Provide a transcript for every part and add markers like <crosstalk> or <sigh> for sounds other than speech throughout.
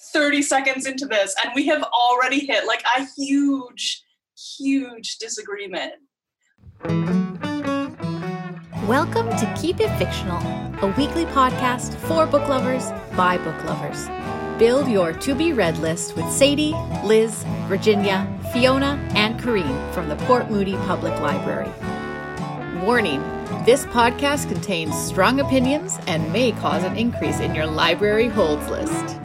30 seconds into this and we have already hit like a huge, huge disagreement. Welcome to Keep It Fictional, a weekly podcast for book lovers by book lovers. Build your to be read list with Sadie, Liz, Virginia, Fiona, and Corrine from the Port Moody Public Library. Warning this podcast contains strong opinions and may cause an increase in your library holds list.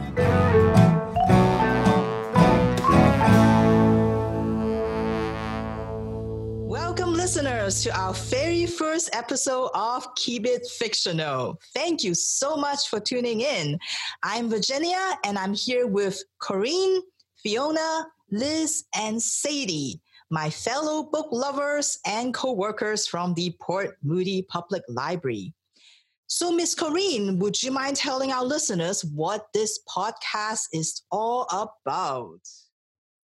Welcome, listeners, to our very first episode of Keep It Fictional. Thank you so much for tuning in. I'm Virginia, and I'm here with Corrine, Fiona, Liz, and Sadie my fellow book lovers and co-workers from the Port Moody Public Library. So, Miss Corrine, would you mind telling our listeners what this podcast is all about?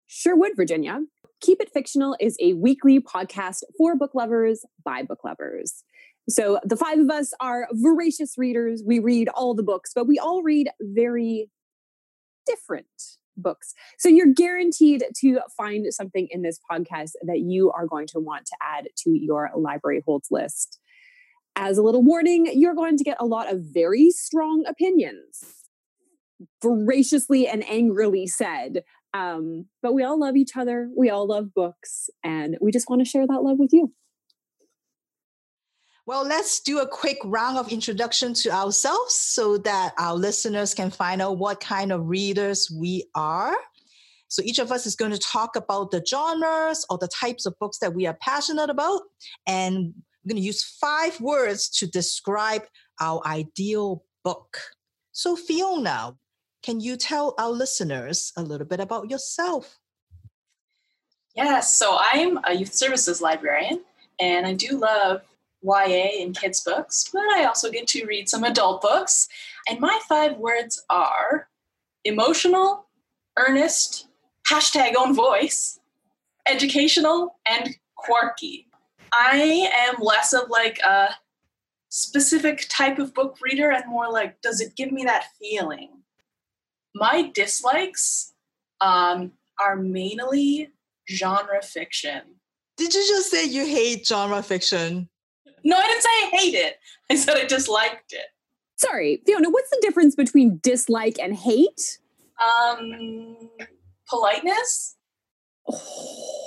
Sure would, Virginia. Keep It Fictional is a weekly podcast for book lovers by book lovers. So, the five of us are voracious readers. We read all the books, but we all read very different books. So you're guaranteed to find something in this podcast that you are going to want to add to your library holds list. As a little warning, you're going to get a lot of very strong opinions, voraciously and angrily said. Um, but we all love each other. We all love books, and we just want to share that love with you. Well, let's do a quick round of introduction to ourselves so that our listeners can find out what kind of readers we are. So each of us is going to talk about the genres or the types of books that we are passionate about. And we're going to use five words to describe our ideal book. So, Fiona, can you tell our listeners a little bit about yourself? Yes, so I'm a youth services librarian, and I do love YA and kids books, but I also get to read some adult books. And my five words are emotional, earnest, hashtag own voice, educational, and quirky. I am less of like a specific type of book reader and more like, does it give me that feeling? My dislikes um, are mainly genre fiction. Did you just say you hate genre fiction? No, I didn't say I hate it. I said I disliked it. Sorry, Fiona, what's the difference between dislike and hate? Um, politeness. Oh. <sighs>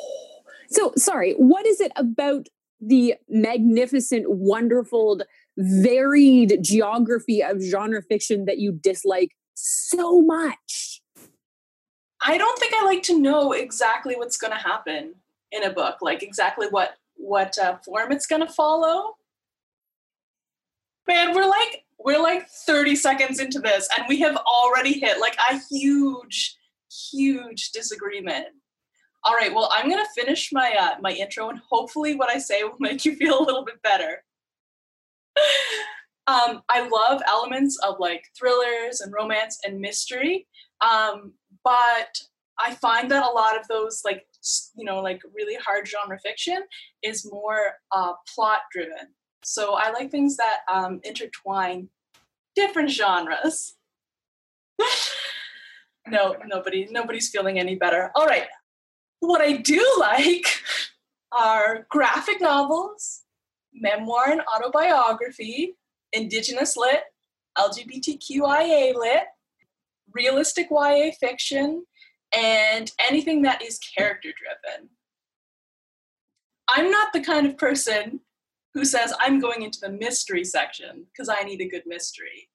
So, sorry, what is it about the magnificent, wonderful, varied geography of genre fiction that you dislike so much? I don't think I like to know exactly what's going to happen in a book, like exactly what what uh, form it's going to follow. Man, we're like we're like 30 seconds into this and we have already hit like a huge huge disagreement. All right, well, I'm going to finish my uh, my intro and hopefully what I say <laughs> will make you feel a little bit better. <laughs> um, I love elements of like thrillers and romance and mystery, um, but I find that a lot of those like you know like really hard genre fiction is more uh, plot driven. So i like things that um, intertwine different genres. <laughs> No nobody nobody's feeling any better. All right what i do <laughs> like are graphic novels memoir and autobiography indigenous lit lgbtqia lit realistic ya fiction and anything that is character driven. I'm not the kind of person who says, I'm going into the mystery section because I need a good mystery.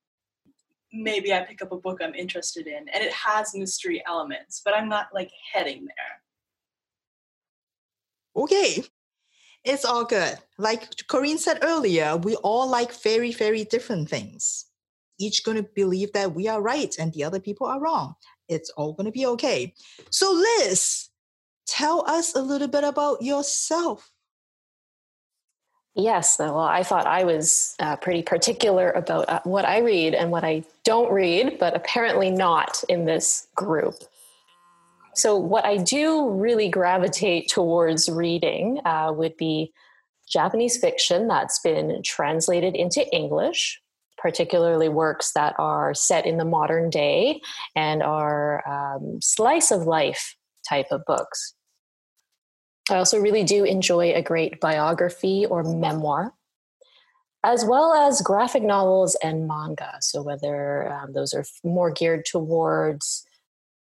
Maybe I pick up a book I'm interested in and it has mystery elements, but I'm not like heading there. Okay. It's all good. Like Corinne said earlier, we all like very, very different things. Each going to believe that we are right and the other people are wrong. It's all going to be okay. So, Liz, tell us a little bit about yourself. Yes, well, I thought I was uh, pretty particular about uh, what I read and what I don't read, but apparently not in this group. So, what I do really gravitate towards reading uh, would be Japanese fiction that's been translated into English, particularly works that are set in the modern day and are um, slice of life type of books. I also really do enjoy a great biography or memoir, as well as graphic novels and manga. So, whether um, those are more geared towards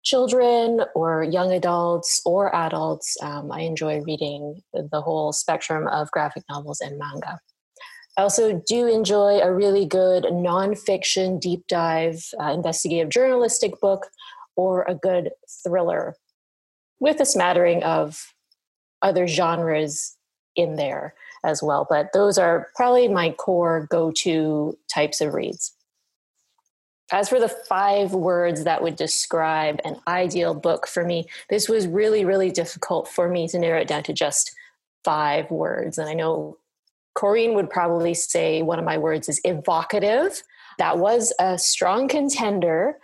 children or young adults or adults, um, I enjoy reading the whole spectrum of graphic novels and manga. I also do enjoy a really good nonfiction deep dive uh, investigative journalistic book or a good thriller with a smattering of other genres in there as well. But those are probably my core go to types of reads. As for the five words that would describe an ideal book for me, this was really, really difficult for me to narrow it down to just five words. And I know Corrine would probably say one of my words is evocative. That was a strong contender,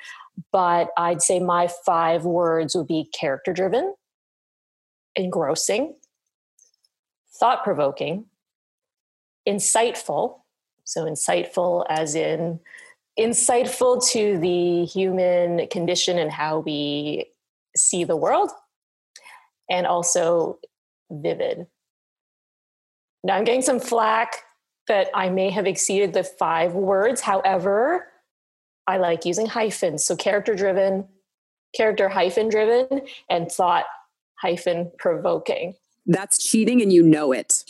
but I'd say my five words would be character driven, engrossing, thought provoking, insightful. So, insightful as in insightful to the human condition and how we see the world, and also vivid. Now I'm getting some flack that I may have exceeded the five words. However, I like using hyphens. So character driven, character hyphen driven, and thought hyphen provoking. That's cheating and you know it.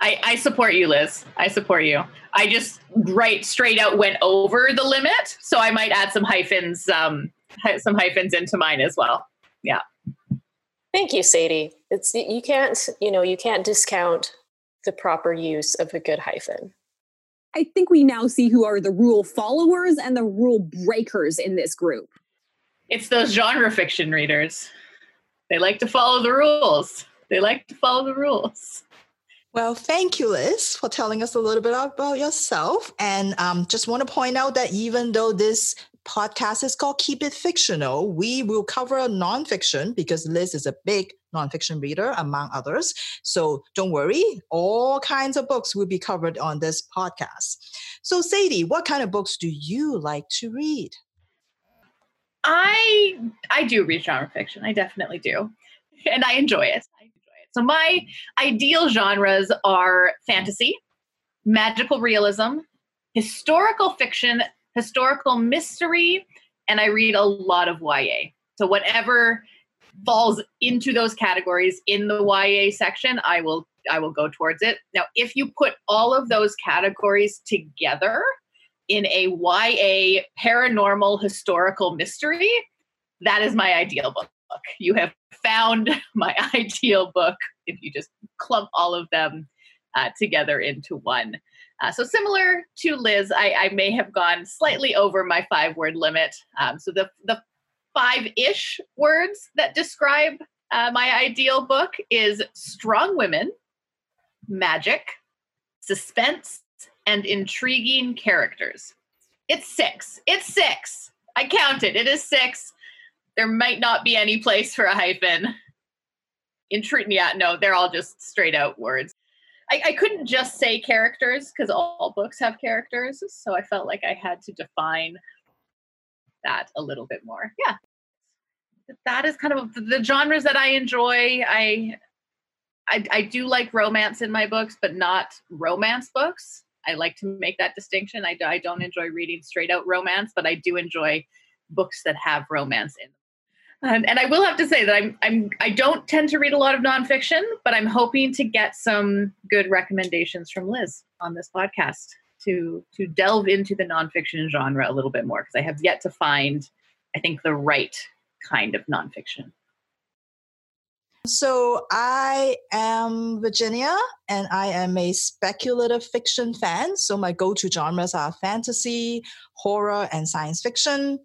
I, I support you, Liz. I support you. I just right straight out went over the limit, so I might add some hyphens, um, some hyphens into mine as well. Yeah. Thank you, Sadie. It's you can't you know you can't discount the proper use of a good hyphen. I think we now see who are the rule followers and the rule breakers in this group. It's those genre fiction readers. They like to follow the rules. They like to follow the rules. Well, thank you, Liz, for telling us a little bit about yourself. And um, just want to point out that even though this podcast is called Keep It Fictional. We will cover nonfiction because Liz is a big nonfiction reader, among others. So don't worry, all kinds of books will be covered on this podcast. So, Sadie, what kind of books do you like to read? I I do read genre fiction. I definitely do, and I enjoy it. So my ideal genres are fantasy, magical realism, historical fiction historical mystery, and I read a lot of YA. So whatever falls into those categories in the YA section, I will I will go towards it. Now, if you put all of those categories together in a YA paranormal historical mystery, that is my ideal book. You have found <laughs> my <laughs> ideal book if you just clump all of them uh, together into one. Uh, so similar to Liz, I, I, may have gone slightly over my five word limit. Um, so the the five ish words that describe uh, my ideal book is strong women, magic, suspense, and intriguing characters. It's six. It's six. I counted. It is six. There might not be any place for a hyphen. Intri- yeah, no, they're all just straight out words. I, I couldn't just say characters because all books have characters. So I felt like I had to define that a little bit more. Yeah. That is kind of the genres that I enjoy. I, I I do like romance in my books, but not romance books. I like to make that distinction. I, I don't enjoy reading straight out romance, but I do enjoy books that have romance in them. Um, and I will have to say that I'm I'm I don't tend to read a lot of nonfiction, but I'm hoping to get some good recommendations from Liz on this podcast to to delve into the nonfiction genre a little bit more because I have yet to find, I think, the right kind of nonfiction. So I am Virginia and I am a speculative fiction fan. So my go-to genres are fantasy, horror, and science fiction.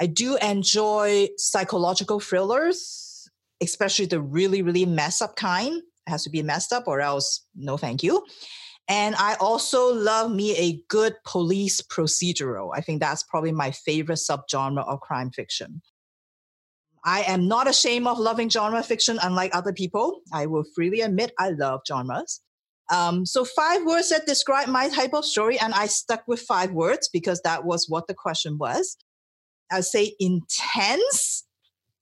I do enjoy psychological thrillers, especially the really, really mess up kind. It has to be messed up or else no thank you. And I also love me a good police procedural. I think that's probably my favorite subgenre of crime fiction. I am not ashamed of loving genre fiction, unlike other people. I will freely admit I love genres. Um, so five words that describe my type of story, and I stuck with five words because that was what the question was. I'd say intense.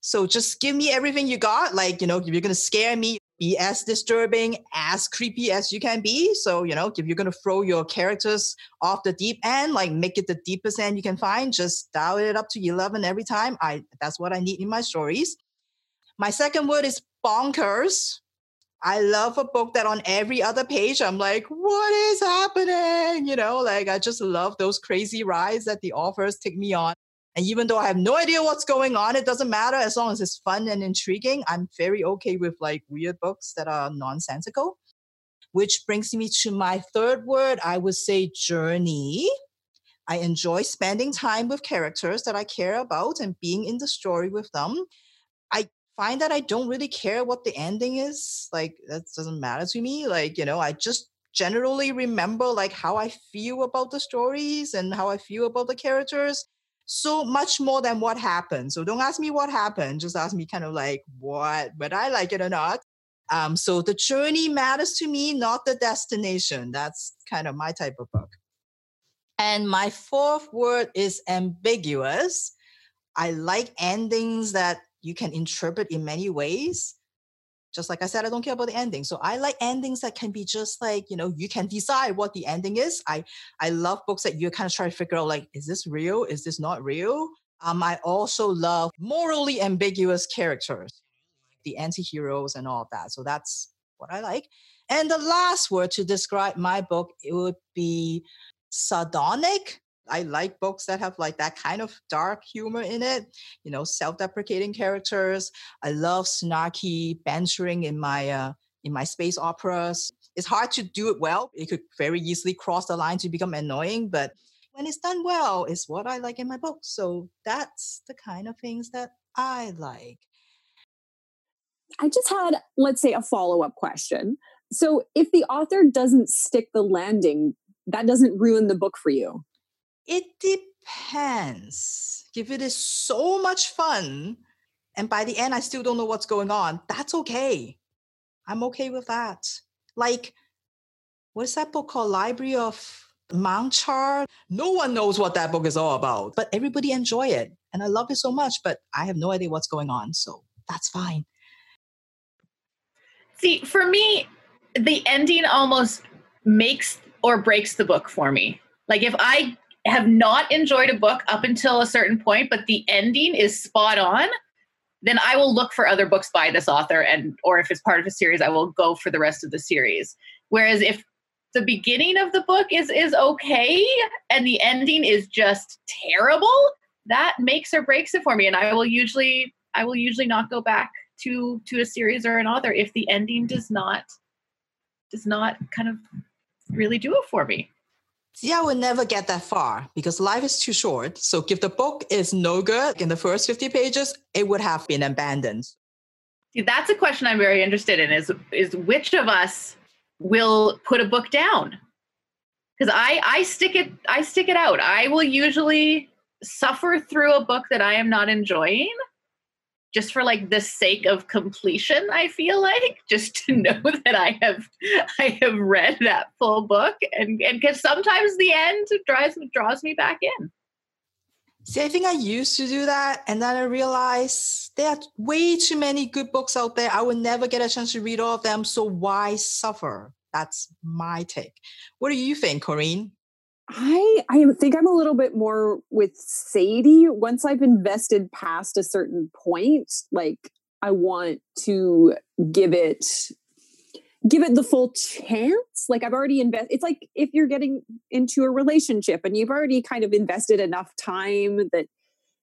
So just give me everything you got. Like, you know, if you're gonna scare me, be as disturbing, as creepy as you can be. So, you know, if you're going to throw your characters off the deep end, like make it the deepest end you can find, just dial it up to 11 every time. I that's what I need in my stories. My second word is bonkers. I love a book that on every other page I'm like, what is happening? You know, like I just love those crazy rides that the authors take me on. And even though I have no idea what's going on, it doesn't matter as long as it's fun and intriguing. I'm very okay with like weird books that are nonsensical. Which brings me to my third word. I would say journey. I enjoy spending time with characters that I care about and being in the story with them. I find that I don't really care what the ending is. Like, that doesn't matter to me. Like, you know, I just generally remember like how I feel about the stories and how I feel about the characters so much more than what happened. So don't ask me what happened. Just ask me kind of like what, whether I like it or not. Um, so the journey matters to me, not the destination. That's kind of my type of book. And my fourth word is ambiguous. I like endings that you can interpret in many ways just like I said, I don't care about the ending. So I like endings that can be just like, you know, you can decide what the ending is. I I love books that you kind of try to figure out like, is this real? Is this not real? Um, I also love morally ambiguous characters, the anti-heroes and all of that. So that's what I like. And the last word to describe my book, it would be sardonic. I like books that have like that kind of dark humor in it, you know, self-deprecating characters. I love snarky bantering in my uh, in my space operas. It's hard to do it well. It could very easily cross the line to become annoying, but when it's done well, it's what I like in my books. So that's the kind of things that I like. I just had, let's say, a follow up question. So if the author doesn't stick the landing, that doesn't ruin the book for you. It depends. If it is so much fun, and by the end I still don't know what's going on, that's okay. I'm okay with that. Like, what is that book called? Library of Mount Char. No one knows what that book is all about, but everybody enjoy it. And I love it so much, but I have no idea what's going on. So that's fine. See, for me, the ending almost makes or breaks the book for me. Like if I have not enjoyed a book up until a certain point, but the ending is spot on, then I will look for other books by this author and or if it's part of a series, I will go for the rest of the series. Whereas if the beginning of the book is is okay and the ending is just terrible, that makes or breaks it for me. And I will usually I will usually not go back to to a series or an author if the ending does not does not kind of really do it for me. I would never get that far because life is too short. So if the book is no good in the first 50 pages, it would have been abandoned. See, that's a question I'm very interested in is is which of us will put a book down? Because I I stick it I stick it out. I will usually suffer through a book that I am not enjoying just for like the sake of completion i feel like just to <laughs> know that i have i have read that full book and and because sometimes the end draws draws me back in. See i think i used to do that and then i realized there are way too many good books out there. I would never get a chance to read all of them so why suffer? That's my take. What do you think corinne I I think I'm a little bit more with Sadie. Once I've invested past a certain point, like I want to give it give it the full chance. Like I've already invested. It's like if you're getting into a relationship and you've already kind of invested enough time that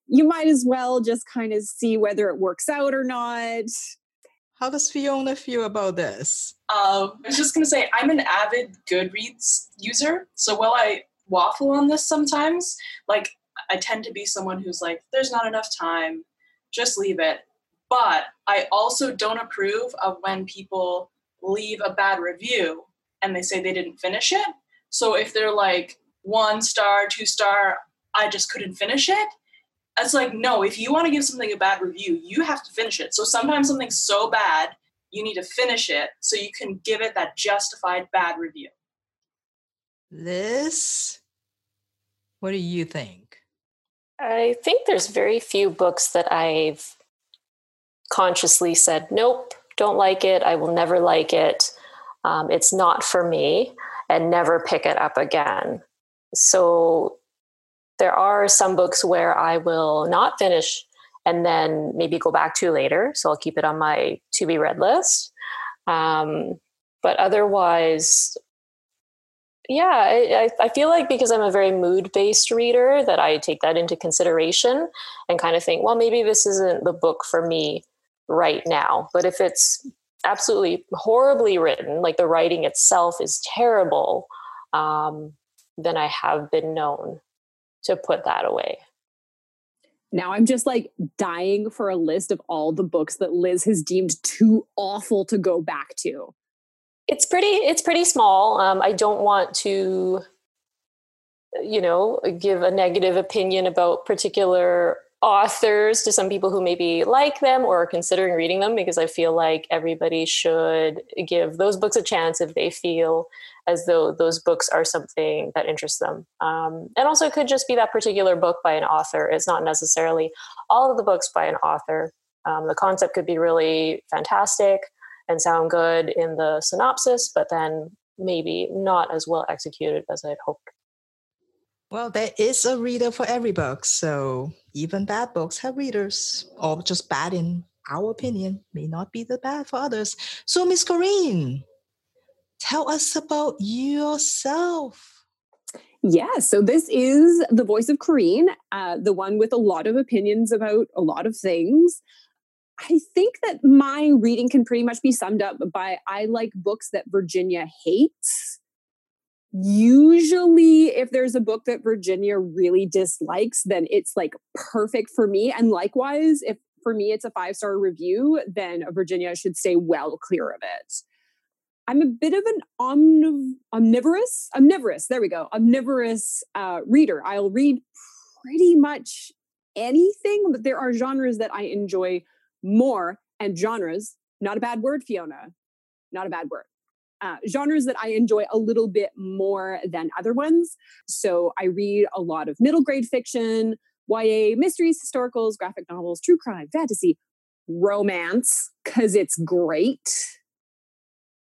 you might as well just kind of see whether it works out or not. How does Fiona feel about this? Um, I was just going to say, I'm an avid Goodreads user. So while I waffle on this sometimes. Like, I tend to be someone who's like, there's not enough time, just leave it. But I also don't approve of when people leave a bad review and they say they didn't finish it. So if they're like one star, two star, I just couldn't finish it. It's like, no, if you want to give something a bad review, you have to finish it. So sometimes something's so bad, you need to finish it so you can give it that justified bad review. Liz, what do you think? I think there's very few books that I've consciously said, nope, don't like it. I will never like it. Um, it's not for me, and never pick it up again. So there are some books where I will not finish and then maybe go back to later. So I'll keep it on my to be read list. Um, but otherwise, yeah, I, I feel like because I'm a very mood based reader, that I take that into consideration and kind of think, well, maybe this isn't the book for me right now. But if it's absolutely horribly written, like the writing itself is terrible, um, then I have been known to put that away. Now I'm just like dying for a list of all the books that Liz has deemed too awful to go back to. It's pretty. It's pretty small. Um, I don't want to, you know, give a negative opinion about particular authors to some people who maybe like them or are considering reading them because I feel like everybody should give those books a chance if they feel as though those books are something that interests them. Um, and also, it could just be that particular book by an author. It's not necessarily all of the books by an author. Um, the concept could be really fantastic and sound good in the synopsis, but then maybe not as well executed as I'd hoped. Well, there is a reader for every book. So even bad books have readers, or just bad in our opinion, may not be the bad for others. So, Miss Corinne, tell us about yourself. Yeah, so this is the voice of Corinne, uh, the one with a lot of opinions about a lot of things. I think that my reading can pretty much be summed up by I like books that Virginia hates. Usually if there's a book that virginia really dislikes then it's like perfect for me. And likewise if for me it's a five star review then virginia should stay well clear of it. I'm a bit of an omniv- omnivorous? Omnivorous there we go. Omnivorous uh, reader. I'll read pretty much anything but there are genres that i enjoy more and genres not a bad word fiona not a bad word uh, genres that I enjoy a little bit more than other ones. So I read a lot of middle grade fiction, YA, mysteries, historicals, graphic novels, true crime, fantasy, romance, because it's great.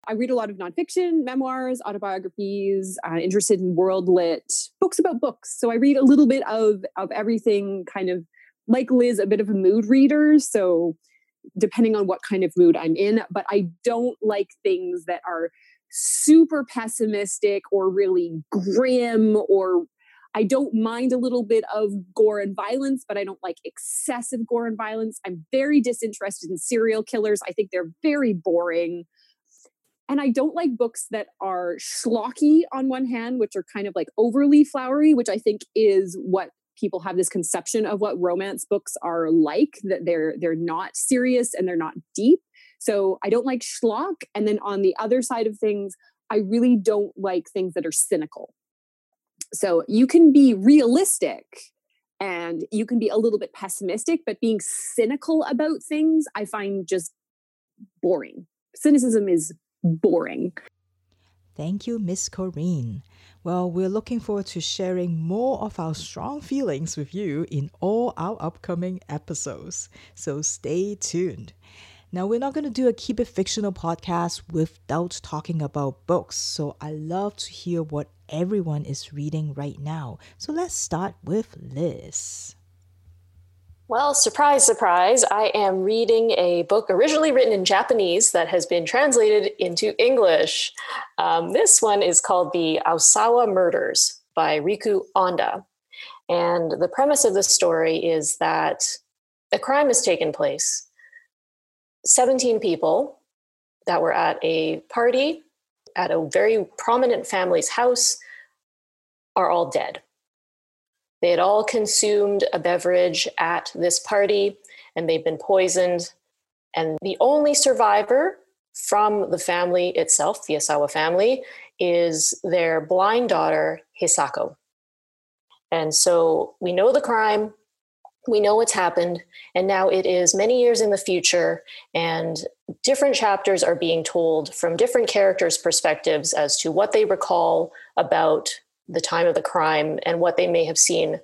I read a lot of nonfiction, memoirs, autobiographies, uh, interested in world lit, books about books. So I read a little bit of, of everything, kind of like Liz, a bit of a mood reader. So depending on what kind of mood I'm in. But I don't like things that are super pessimistic or really grim or I don't mind a little bit of gore and violence, but I don't like excessive gore and violence. I'm very disinterested in serial killers. I think they're very boring. And I don't like books that are schlocky on one hand, which are kind of like overly flowery, which I think is what people have this conception of what romance books are like that they're they're not serious and they're not deep. So i don't like schlock. And then on the other side of things i really don't like things that are cynical. So you can be realistic and you can be a little bit pessimistic but being cynical about things i find just boring. Cynicism is boring. Thank you, Miss Corinne. Well, we're looking forward to sharing more of our strong feelings with you in all our upcoming episodes. So stay tuned. Now, we're not going to do a Keep It Fictional podcast without talking about books. So I love to hear what everyone is reading right now. So let's start with Liz. Well, surprise, surprise, I am reading a book originally written in Japanese that has been translated into English. Um, this one is called The Aosawa Murders by Riku Onda. And the premise of the story is that a crime has taken place. 17 people that were at a party at a very prominent family's house are all dead. They had all consumed a beverage at this party and they've been poisoned. And the only survivor from the family itself, the Aosawa family, is their blind daughter, Hisako. And so we know the crime. we know what's happened, and now it is many years in the future, and different chapters are being told from different characters' perspectives as to what they recall about the time of the crime and what they may have seen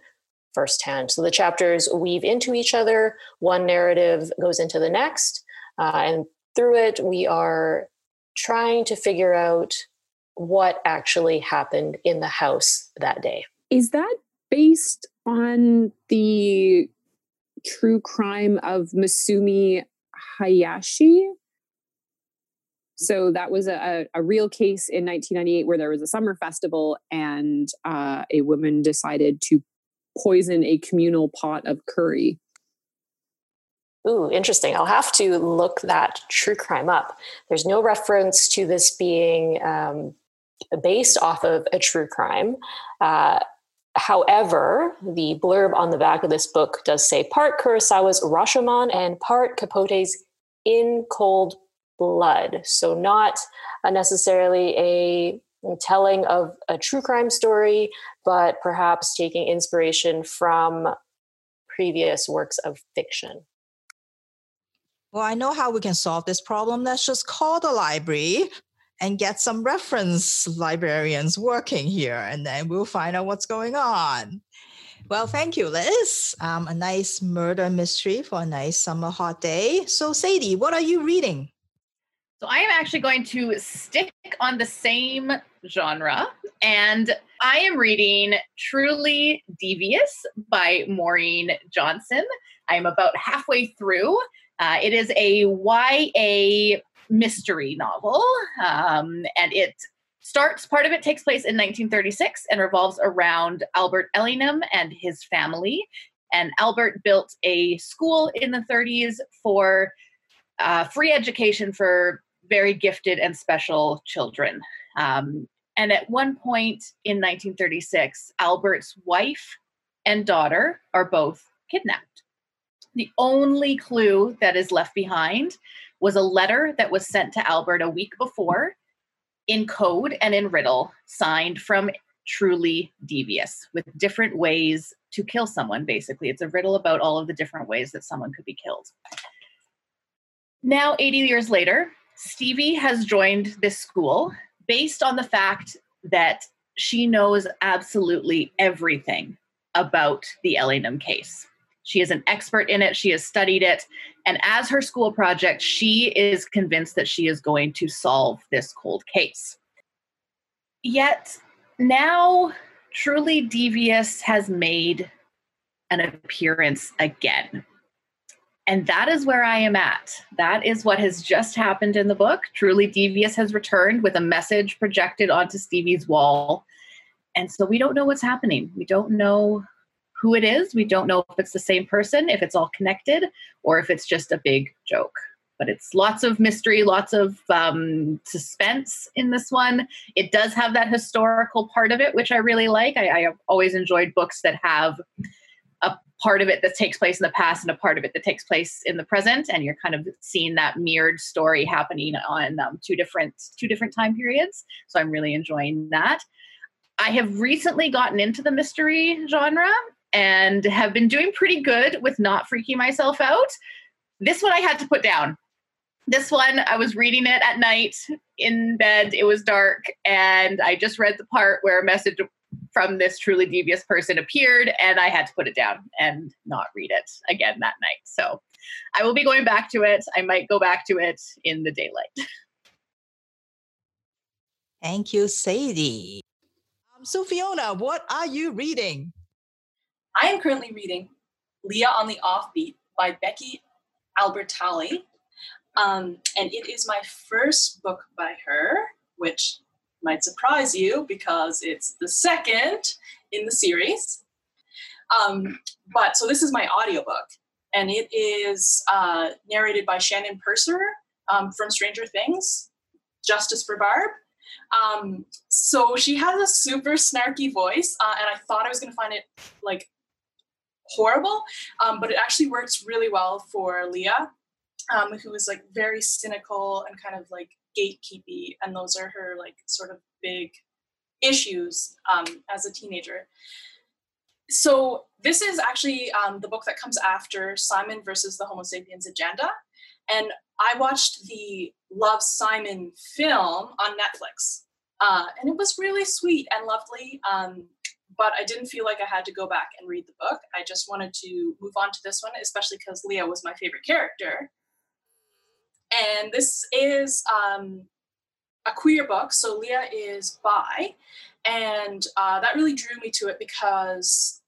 firsthand. So the chapters weave into each other, one narrative goes into the next, uh, and through it, we are trying to figure out what actually happened in the house that day. Is that based on the true crime of Masumi Hayashi? So that was a, a real case in 1998 where there was a summer festival and uh, a woman decided to poison a communal pot of curry. Ooh, interesting. I'll have to look that true crime up. There's no reference to this being um, based off of a true crime. Uh, however, the blurb on the back of this book does say part Kurosawa's Rashomon and part Capote's In Cold Blood. So, not necessarily a telling of a true crime story, but perhaps taking inspiration from previous works of fiction. Well, I know how we can solve this problem. Let's just call the library and get some reference librarians working here, and then we'll find out what's going on. Well, thank you, Liz. Um, a nice murder mystery for a nice summer hot day. So, Sadie, what are you reading? So, I am actually going to stick on the same genre, and I am reading Truly Devious by Maureen Johnson. I'm about halfway through. Uh, it is a YA mystery novel, um, and it starts part of it takes place in 1936 and revolves around Albert Ellingham and his family. And Albert built a school in the 30s for uh, free education for very gifted and special children. Um, and at one point in 1936, Albert's wife and daughter are both kidnapped. The only clue that is left behind was a letter that was sent to Albert a week before in code and in riddle, signed from truly devious with different ways to kill someone, basically. It's a riddle about all of the different ways that someone could be killed. Now, 80 years later, Stevie has joined this school based on the fact that she knows absolutely everything about the Ellingham case. She is an expert in it. She has studied it. And as her school project, she is convinced that she is going to solve this cold case. Yet now, Truly Devious has made an appearance again. And that is where I am at. That is what has just happened in the book. Truly Devious has returned with a message projected onto Stevie's wall. And so we don't know what's happening. We don't know who it is. We don't know if it's the same person, if it's all connected, or if it's just a big joke. But it's lots of mystery, lots of um, suspense in this one. It does have that historical part of it, which I really like. I, I have always enjoyed books that have a part of it that takes place in the past and a part of it that takes place in the present, and you're kind of seeing that mirrored story happening on um, two different two different time periods. So I'm really enjoying that. I have recently gotten into the mystery genre and have been doing pretty good with not freaking myself out. This one I had to put down. This one, I was reading it at night in bed. It was dark, and I just read the part where a message from this truly devious person appeared, and I had to put it down and not read it again that night. So I will be going back to it. I might go back to it in the daylight. <laughs> Thank you, Sadie. Um, so, Fiona, what are you reading? I am currently reading Leah on the Offbeat by Becky Albertalli. Um, and it is my first book by her, which might surprise you because it's the second in the series. Um, but so this is my audiobook, and it is uh, narrated by Shannon Purser um, from Stranger Things, Justice for Barb. Um, so she has a super snarky voice, uh, and I thought I was going to find it like horrible, um, but it actually works really well for Leah, um, who is like very cynical and kind of like gatekeepy, and those are her like sort of big issues um, as a teenager. so this is actually um, the book that comes after Simon versus the Homo sapiens agenda. And I watched the Love Simon film on Netflix. Uh, and it was really sweet and lovely. Um, but I didn't feel like I had to go back and read the book. I just wanted to move on to this one, especially because Leah was my favorite character. And this is um, a queer book. So Leah is bi. And uh, that really drew me to it because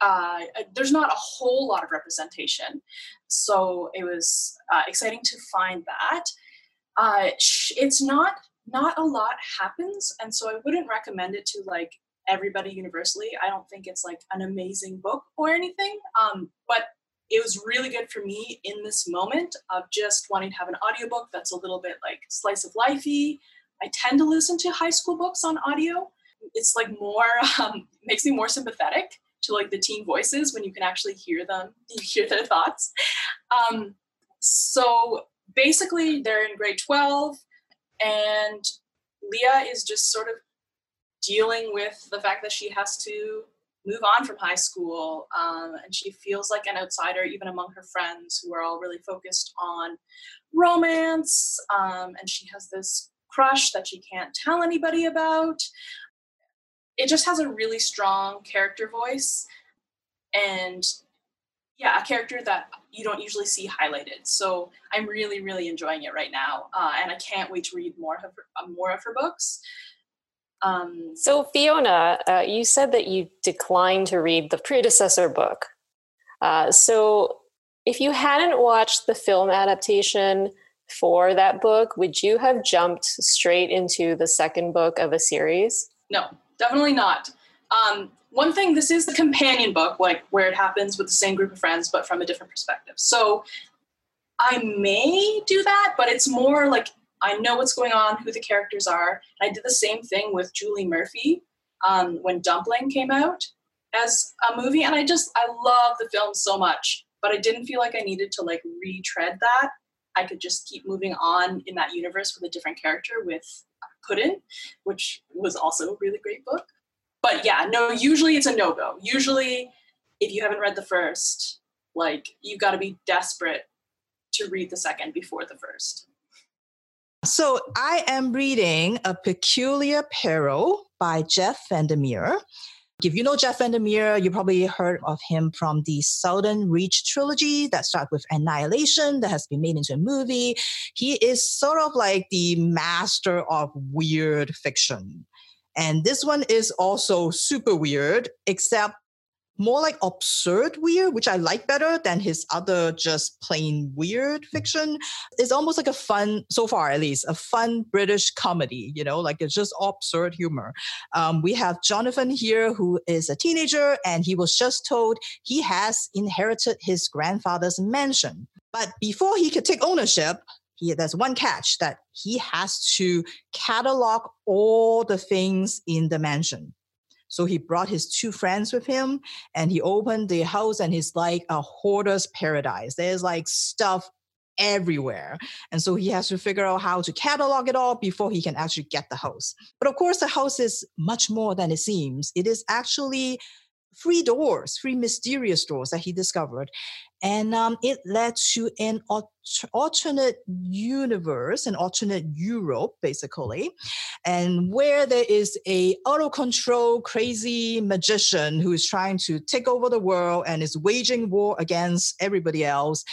uh, there's not a whole lot of representation. So it was uh, exciting to find that. Uh, it's not not a lot happens, and so I wouldn't recommend it to like everybody universally. I don't think it's like an amazing book or anything, um, but it was really good for me in this moment of just wanting to have an audiobook that's a little bit like slice of lifey. I tend to listen to high school books on audio. It's like more <laughs> um, makes me more sympathetic to like the teen voices when you can actually hear them, <laughs> hear their thoughts. Um, so basically, they're in grade 12, and Leah is just sort of dealing with the fact that she has to move on from high school um, and she feels like an outsider even among her friends who are all really focused on romance um, and she has this crush that she can't tell anybody about. It just has a really strong character voice and yeah a character that you don't usually see highlighted. So i'm really really enjoying it right now uh, and i can't wait to read more of her, uh, more of her books um, so fiona uh, you said that you declined to read the predecessor book uh, so if you hadn't watched the film adaptation for that book would you have jumped straight into the second book of a series no definitely not. Um, one thing, this is the companion book, like where it happens with the same group of friends, but from a different perspective. So I may do that, but it's more like I know what's going on, who the characters are. I did the same thing with Julie Murphy um, when Dumpling came out as a movie, and I just I love the film so much, but I didn't feel like I needed to like retread that. I could just keep moving on in that universe with a different character with Puddin', which was also a really great book. But yeah, no, usually it's a no go. Usually, if you haven't read the first, like you've got to be desperate to read the second before the first. So I am reading A Peculiar Peril by Jeff Vandermeer. If you know Jeff Vandermeer, you probably heard of him from the Southern Reach trilogy that starts with Annihilation that has been made into a movie. He is sort of like the master of weird fiction. And this one is also super weird, except more like absurd weird, which I like better than his other just plain weird fiction. It's almost like a fun, so far at least, a fun British comedy, you know, like it's just absurd humor. Um, we have Jonathan here, who is a teenager, and he was just told he has inherited his grandfather's mansion. But before he could take ownership, he, there's one catch that he has to catalog all the things in the mansion so he brought his two friends with him and he opened the house and it's like a hoarder's paradise. There's like stuff everywhere. And so he has to figure out how to catalog it all before he can actually get the house. But of course, the house is much more than it seems. It is actually three doors, three mysterious doors that he discovered. And um, it led to an alternate universe, an alternate Europe, basically, and where there is a auto control crazy magician who is trying to take over the world and is waging war against everybody else.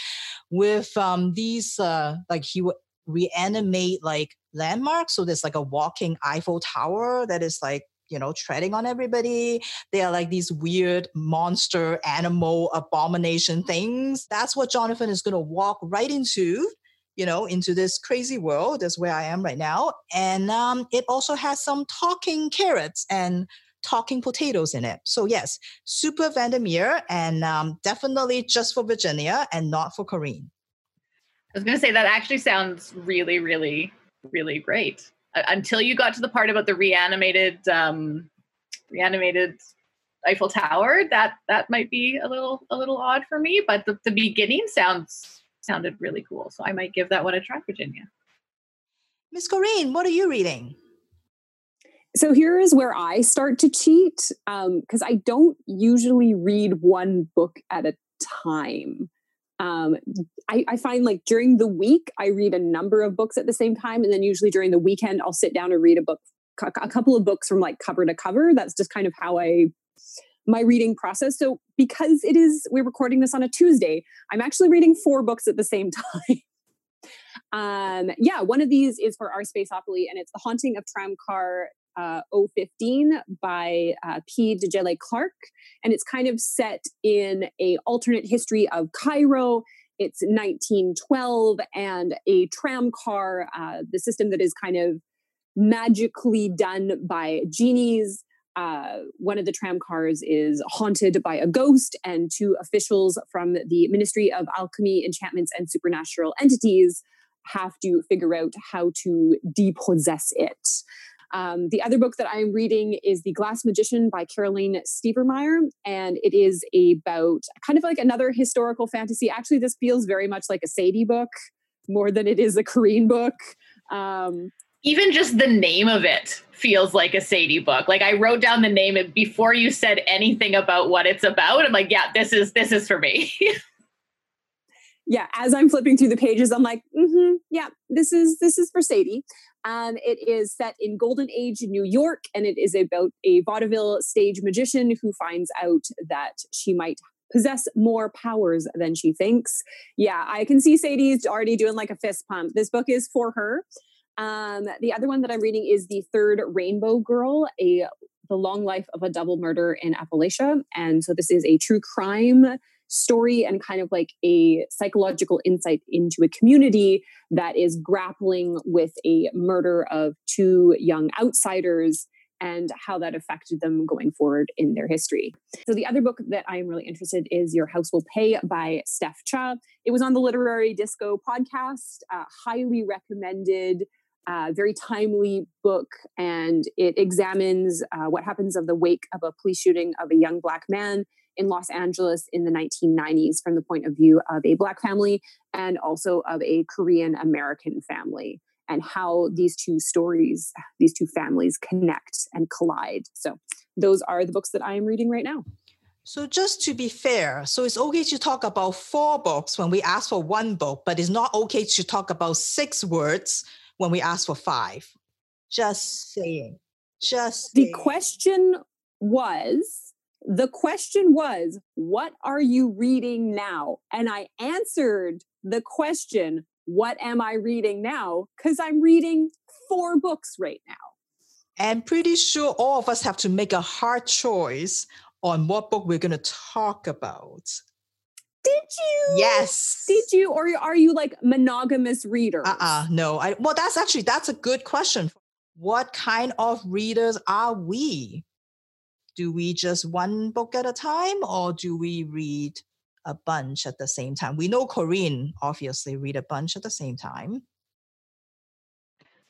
With um, these, uh, like he would reanimate like landmarks. So there's like a walking Eiffel Tower that is like you know, treading on everybody. They are like these weird monster, animal, abomination things. That's what Jonathan is going to walk right into you know, into this crazy world. That's where I am right now. And um, it also has some talking carrots and talking potatoes in it. So yes, super Vandermeer and um, definitely just for Virginia and not for Corrine. I was going to say that actually sounds really, really, really great until you got to the part about the reanimated um, reanimated Eiffel Tower, that that might be a little a little odd for me. But the, the beginning sounds sounded really cool, so I might give that one a try, Virginia. Miss Corrine, what are you reading? So here is where I start to cheat because um, I don't usually read one book at a time. Um, I, I, find like during the week, I read a number of books at the same time. And then usually during the weekend, I'll sit down and read a book, a couple of books from like cover to cover. That's just kind of how I, my reading process. So because it is, we're recording this on a Tuesday, I'm actually reading four books at the same <laughs> time. um, yeah, one of these is for our Spaceopoly, and it's The Haunting of Tramcar uh, 015 by uh, P. Djèlí Clark, and it's kind of set in a alternate history of Cairo. It's 1912, and a tram car, uh, the system that is kind of magically done by genies. Uh, one of the tram cars is haunted by a ghost, and two officials from the Ministry of Alchemy, Enchantments, and Supernatural Entities have to figure out how to depossess it. Um, the other book that I'm reading is The Glass Magician by Caroline Stevermer, and it is about kind of like another historical fantasy. Actually, this feels very much like a Sadie book more than it is a Corinne book. Um, Even just the name of it feels like a Sadie book. Like I wrote down the name before you said anything about what it's about. I'm like, yeah, this is this is for me. <laughs> yeah, as I'm flipping through the pages, I'm like, mm-hmm, yeah, this is this is for Sadie. Um, it is set in Golden Age New York, and it is about a vaudeville stage magician who finds out that she might possess more powers than she thinks. Yeah, I can see Sadie's already doing like a fist pump. This book is for her. Um, the other one that I'm reading is The Third Rainbow Girl, a the long life of a double murder in Appalachia. And so this is a true crime story and kind of like a psychological insight into a community that is grappling with a murder of two young outsiders and how that affected them going forward in their history. So, the other book that I'm really interested in is Your House Will Pay by Steph Cha. It was on the Literary Disco podcast, uh, highly recommended. Uh, very timely book, and it examines uh, what happens of the wake of a police shooting of a young black man in Los Angeles in the 1990s from the point of view of a Black family and also of a Korean American family and how these two stories, these two families connect and collide. So, those are the books that I am reading right now. So, just to be fair, so it's okay to talk about four books when we ask for one book, but it's not okay to talk about six words when we ask for five. Just saying. Just saying. the question was the question was, What are you reading now? And I answered the question, What am I reading now? Because I'm reading four books right now. And pretty sure all of us have to make a hard choice on what book we're going to talk about. Did you? Yes. Did you? Or are you like monogamous readers? Uh-uh. No. I well, that's actually that's a good question. What kind of readers are we? Do we just one book at a time or do we read a bunch at the same time? We know Corinne obviously read a bunch at the same time.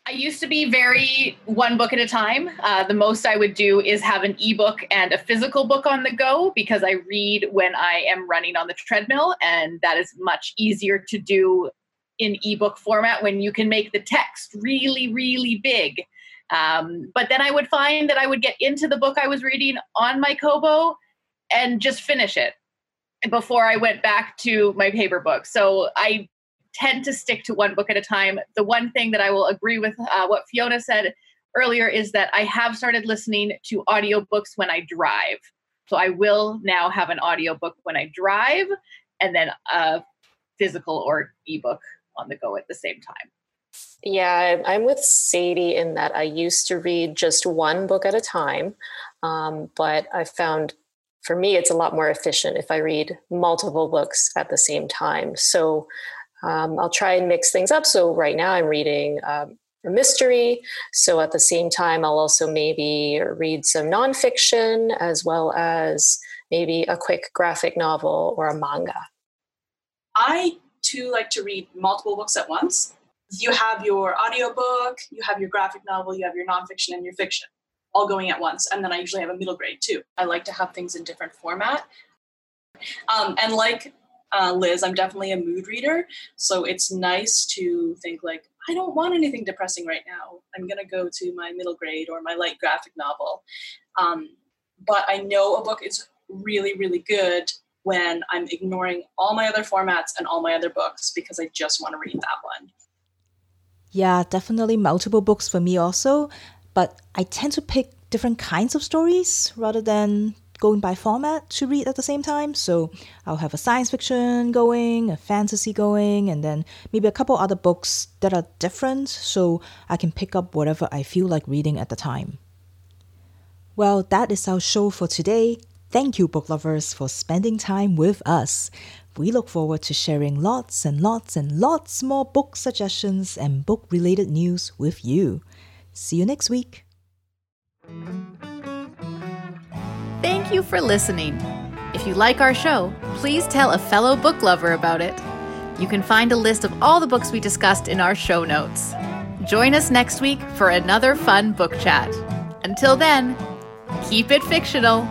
I used to be very one book at a time. Uh, the most I would do is have an ebook and a physical book on the go because I read when I am running on the treadmill, and that is much easier to do in ebook format when you can make the text really, really big um, but then I would find that I would get into the book I was reading on my Kobo and just finish it before I went back to my paper book. So I tend to stick to one book at a time. The one thing that I will agree with uh, what Fiona said earlier is that I have started listening to audiobooks when I drive. So I will now have an audiobook when I drive and then a physical or ebook on the go at the same time. Yeah, I'm with Sadie in that I used to read just one book at a time, um, but I found for me it's a lot more efficient if I read multiple books at the same time. So um, I'll try and mix things up. So right now I'm reading um, a mystery. So at the same time, I'll also maybe read some nonfiction as well as maybe a quick graphic novel or a manga. I too like to read multiple books at once you have your audiobook, you have your graphic novel, you have your nonfiction and your fiction all going at once. And then I usually have a middle grade too. I like to have things in different format. Um, and like uh, Liz, I'm definitely a mood reader. So it's nice to think like, I don't want anything depressing right now. I'm going to go to my middle grade or my light graphic novel. Um, but I know a book is really, really good when I'm ignoring all my other formats and all my other books because I just want to read that one. Yeah, definitely multiple books for me also. But I tend to pick different kinds of stories rather than going by format to read at the same time. So I'll have a science fiction going, a fantasy going, and then maybe a couple other books that are different so I can pick up whatever I feel like reading at the time. Well, that is our show for today. Thank you, book lovers, for spending time with us. We look forward to sharing lots and lots and lots more book suggestions and book related news with you. See you next week. Thank you for listening. If you like our show, please tell a fellow book lover about it. You can find a list of all the books we discussed in our show notes. Join us next week for another fun book chat. Until then, keep it fictional.